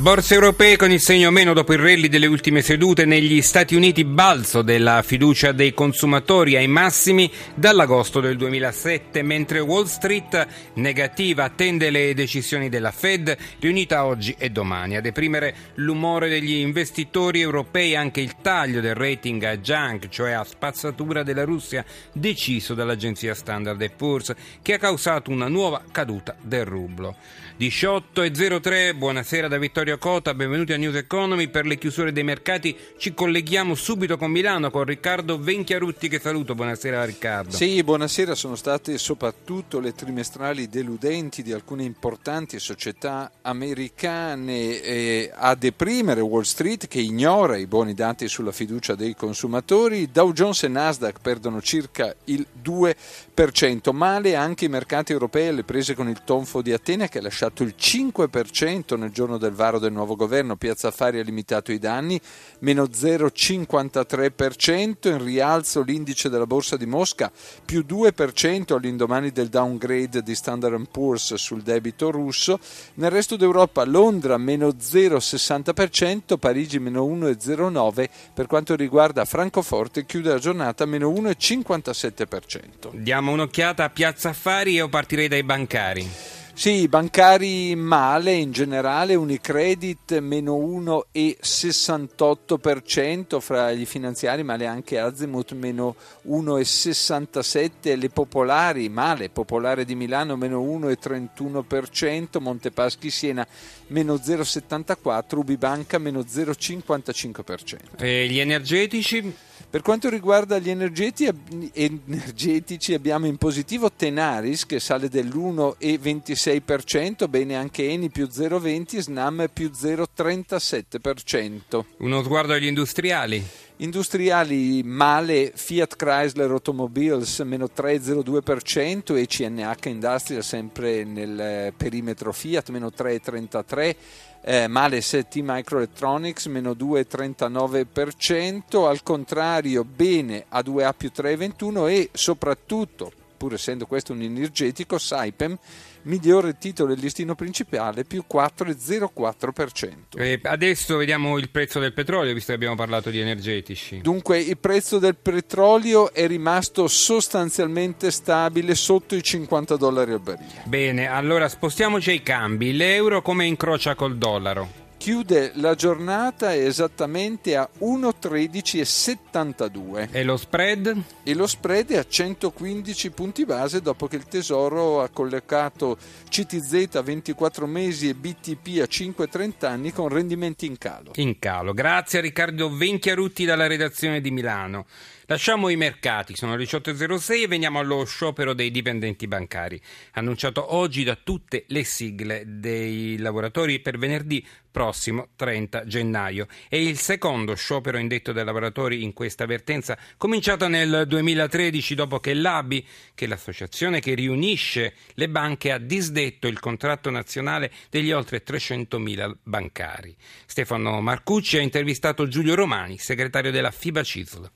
Borse europee con il segno meno dopo il rally delle ultime sedute negli Stati Uniti balzo della fiducia dei consumatori ai massimi dall'agosto del 2007 mentre Wall Street negativa attende le decisioni della Fed riunita oggi e domani. A deprimere l'umore degli investitori europei anche il taglio del rating a junk cioè a spazzatura della Russia deciso dall'agenzia Standard Poor's che ha causato una nuova caduta del rublo. 18 e 03 buonasera da Vittorio Vittorio Cota, benvenuti a News Economy. Per le chiusure dei mercati ci colleghiamo subito con Milano con Riccardo Venchiarutti che saluto. Buonasera Riccardo. Sì, buonasera. Sono state soprattutto le trimestrali deludenti di alcune importanti società americane a deprimere Wall Street che ignora i buoni dati sulla fiducia dei consumatori. Dow Jones e Nasdaq perdono circa il 2%. Male anche i mercati europei alle prese con il tonfo di Atene che ha lasciato il 5% nel giorno del varo del nuovo governo, Piazza Affari ha limitato i danni, meno 0,53%, in rialzo l'indice della borsa di Mosca, più 2% all'indomani del downgrade di Standard Poor's sul debito russo, nel resto d'Europa Londra meno 0,60%, Parigi meno 1,09%, per quanto riguarda Francoforte chiude la giornata meno 1,57%. Diamo un'occhiata a Piazza Affari e io partirei dai bancari. Sì, bancari male in generale, Unicredit meno 1,68% fra gli finanziari, male anche Azimut meno 1,67%, le popolari male, Popolare di Milano meno 1,31%, Montepaschi Siena meno 0,74%, Ubibanca meno 0,55%. E gli energetici? Per quanto riguarda gli energetici abbiamo in positivo Tenaris che sale dell'1,26%, bene anche Eni più 0,20%, Snam più 0,37%. Uno sguardo agli industriali. Industriali male, Fiat Chrysler Automobiles meno 3,02% e CNH Industrial sempre nel perimetro Fiat meno 3,33%. Eh, male ST Microelectronics meno 2,39%, al contrario bene A2A più 3,21% e soprattutto pur essendo questo un energetico, Saipem migliore titolo del listino principale più 4,04%. E adesso vediamo il prezzo del petrolio, visto che abbiamo parlato di energetici. Dunque il prezzo del petrolio è rimasto sostanzialmente stabile sotto i 50 dollari al barile. Bene, allora spostiamoci ai cambi. L'euro come incrocia col dollaro? Chiude la giornata esattamente a 1,13,72. E lo spread? E lo spread è a 115 punti base dopo che il Tesoro ha collocato CTZ a 24 mesi e BTP a 5,30 anni con rendimenti in calo. In calo. Grazie a Riccardo Venchiarutti dalla redazione di Milano. Lasciamo i mercati, sono le 18.06 e veniamo allo sciopero dei dipendenti bancari, annunciato oggi da tutte le sigle dei lavoratori per venerdì prossimo 30 gennaio. È il secondo sciopero indetto dai lavoratori in questa vertenza, cominciato nel 2013 dopo che l'ABI, che è l'associazione che riunisce le banche, ha disdetto il contratto nazionale degli oltre 300.000 bancari. Stefano Marcucci ha intervistato Giulio Romani, segretario della FIBA CISL.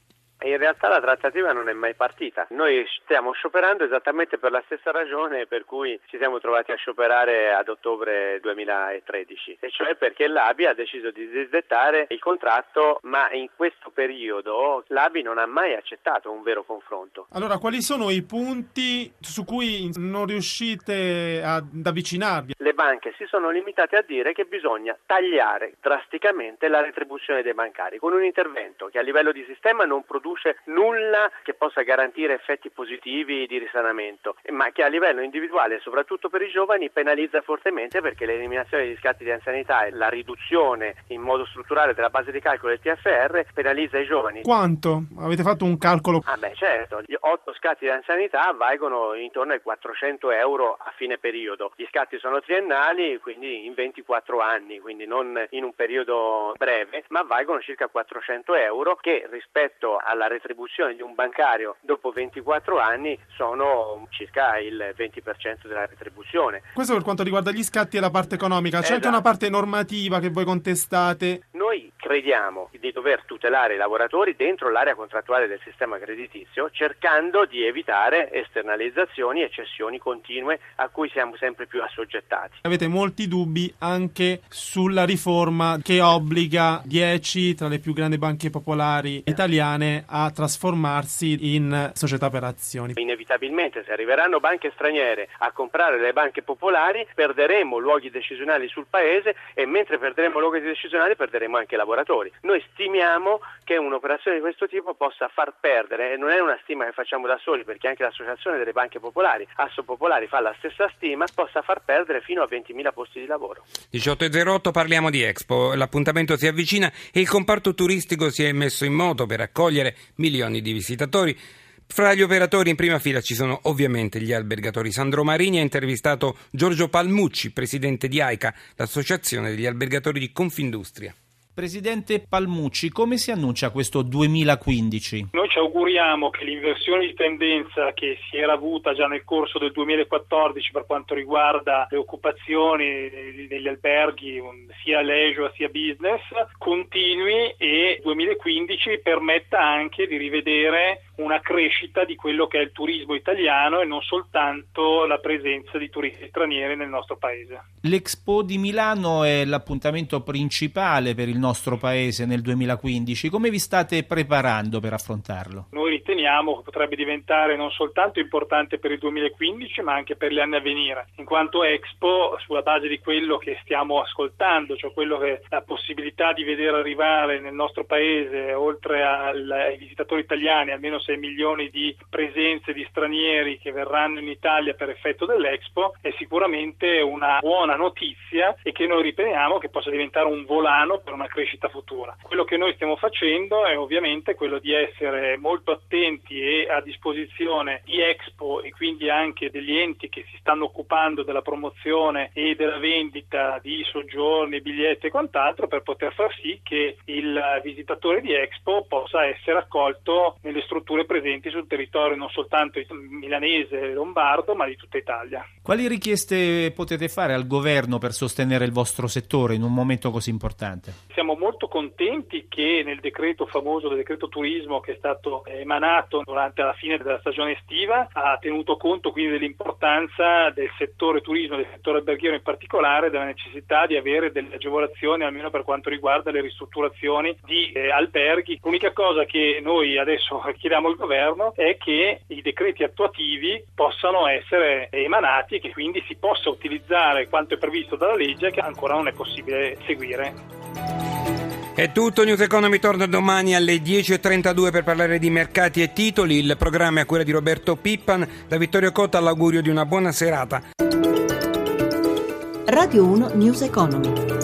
In realtà la trattativa non è mai partita. Noi stiamo scioperando esattamente per la stessa ragione per cui ci siamo trovati a scioperare ad ottobre 2013, e cioè perché l'ABI ha deciso di disdettare il contratto, ma in questo periodo l'ABI non ha mai accettato un vero confronto. Allora, quali sono i punti su cui non riuscite ad avvicinarvi? Le banche si sono limitate a dire che bisogna tagliare drasticamente la retribuzione dei bancari con un intervento che a livello di sistema non produce nulla che possa garantire effetti positivi di risanamento, ma che a livello individuale, soprattutto per i giovani, penalizza fortemente perché l'eliminazione degli scatti di anzianità e la riduzione in modo strutturale della base di calcolo del TFR penalizza i giovani. Quanto? Avete fatto un calcolo? Ah beh certo, gli 8 scatti di anzianità valgono intorno ai 400 euro a fine periodo. Gli scatti sono triennali, quindi in 24 anni, quindi non in un periodo breve, ma valgono circa 400 euro che rispetto alla la retribuzione di un bancario dopo 24 anni sono circa il 20% della retribuzione. Questo per quanto riguarda gli scatti e la parte economica, c'è esatto. anche una parte normativa che voi contestate. Crediamo di dover tutelare i lavoratori dentro l'area contrattuale del sistema creditizio, cercando di evitare esternalizzazioni e cessioni continue a cui siamo sempre più assoggettati. Avete molti dubbi anche sulla riforma che obbliga 10 tra le più grandi banche popolari italiane a trasformarsi in società per azioni. Inevitabilmente se arriveranno banche straniere a comprare le banche popolari perderemo luoghi decisionali sul paese e mentre perderemo luoghi decisionali perderemo anche lavoratori lavoratori. Noi stimiamo che un'operazione di questo tipo possa far perdere, e non è una stima che facciamo da soli perché anche l'Associazione delle Banche Popolari, Asso Popolari, fa la stessa stima, possa far perdere fino a 20.000 posti di lavoro. 18.08 parliamo di Expo, l'appuntamento si avvicina e il comparto turistico si è messo in moto per accogliere milioni di visitatori. Fra gli operatori in prima fila ci sono ovviamente gli albergatori. Sandro Marini ha intervistato Giorgio Palmucci, presidente di AICA, l'associazione degli albergatori di Confindustria. Presidente Palmucci, come si annuncia questo 2015? Noi ci auguriamo che l'inversione di tendenza che si era avuta già nel corso del 2014 per quanto riguarda le occupazioni degli alberghi, sia leisure sia business, continui e 2015 permetta anche di rivedere una crescita di quello che è il turismo italiano e non soltanto la presenza di turisti stranieri nel nostro paese. L'Expo di Milano è l'appuntamento principale per il nostro paese nel 2015. Come vi state preparando per affrontarlo? Noi riteniamo che potrebbe diventare non soltanto importante per il 2015 ma anche per gli anni a venire, in quanto Expo, sulla base di quello che stiamo ascoltando, cioè quello che la possibilità di vedere arrivare nel nostro paese, oltre ai visitatori italiani, almeno 6 milioni di presenze di stranieri che verranno in Italia per effetto dell'Expo è sicuramente una buona notizia e che noi riteniamo che possa diventare un volano per una crescita futura. Quello che noi stiamo facendo è ovviamente quello di essere molto attenti e a disposizione di Expo e quindi anche degli enti che si stanno occupando della promozione e della vendita di soggiorni, biglietti e quant'altro per poter far sì che il visitatore di Expo possa essere accolto nelle strutture strutture presenti sul territorio non soltanto milanese e lombardo, ma di tutta Italia. Quali richieste potete fare al governo per sostenere il vostro settore in un momento così importante? Siamo molto contenti che nel decreto famoso del decreto turismo che è stato emanato durante la fine della stagione estiva ha tenuto conto quindi dell'importanza del settore turismo, del settore alberghiero in particolare, della necessità di avere delle agevolazioni almeno per quanto riguarda le ristrutturazioni di eh, alberghi. L'unica cosa che noi adesso chiediamo al governo è che i decreti attuativi possano essere emanati e che quindi si possa utilizzare quanto è previsto dalla legge che ancora non è possibile seguire. È tutto, News Economy torna domani alle 10.32 per parlare di mercati e titoli. Il programma è a cura di Roberto Pippan. Da Vittorio Cotta l'augurio di una buona serata. Radio 1 News Economy.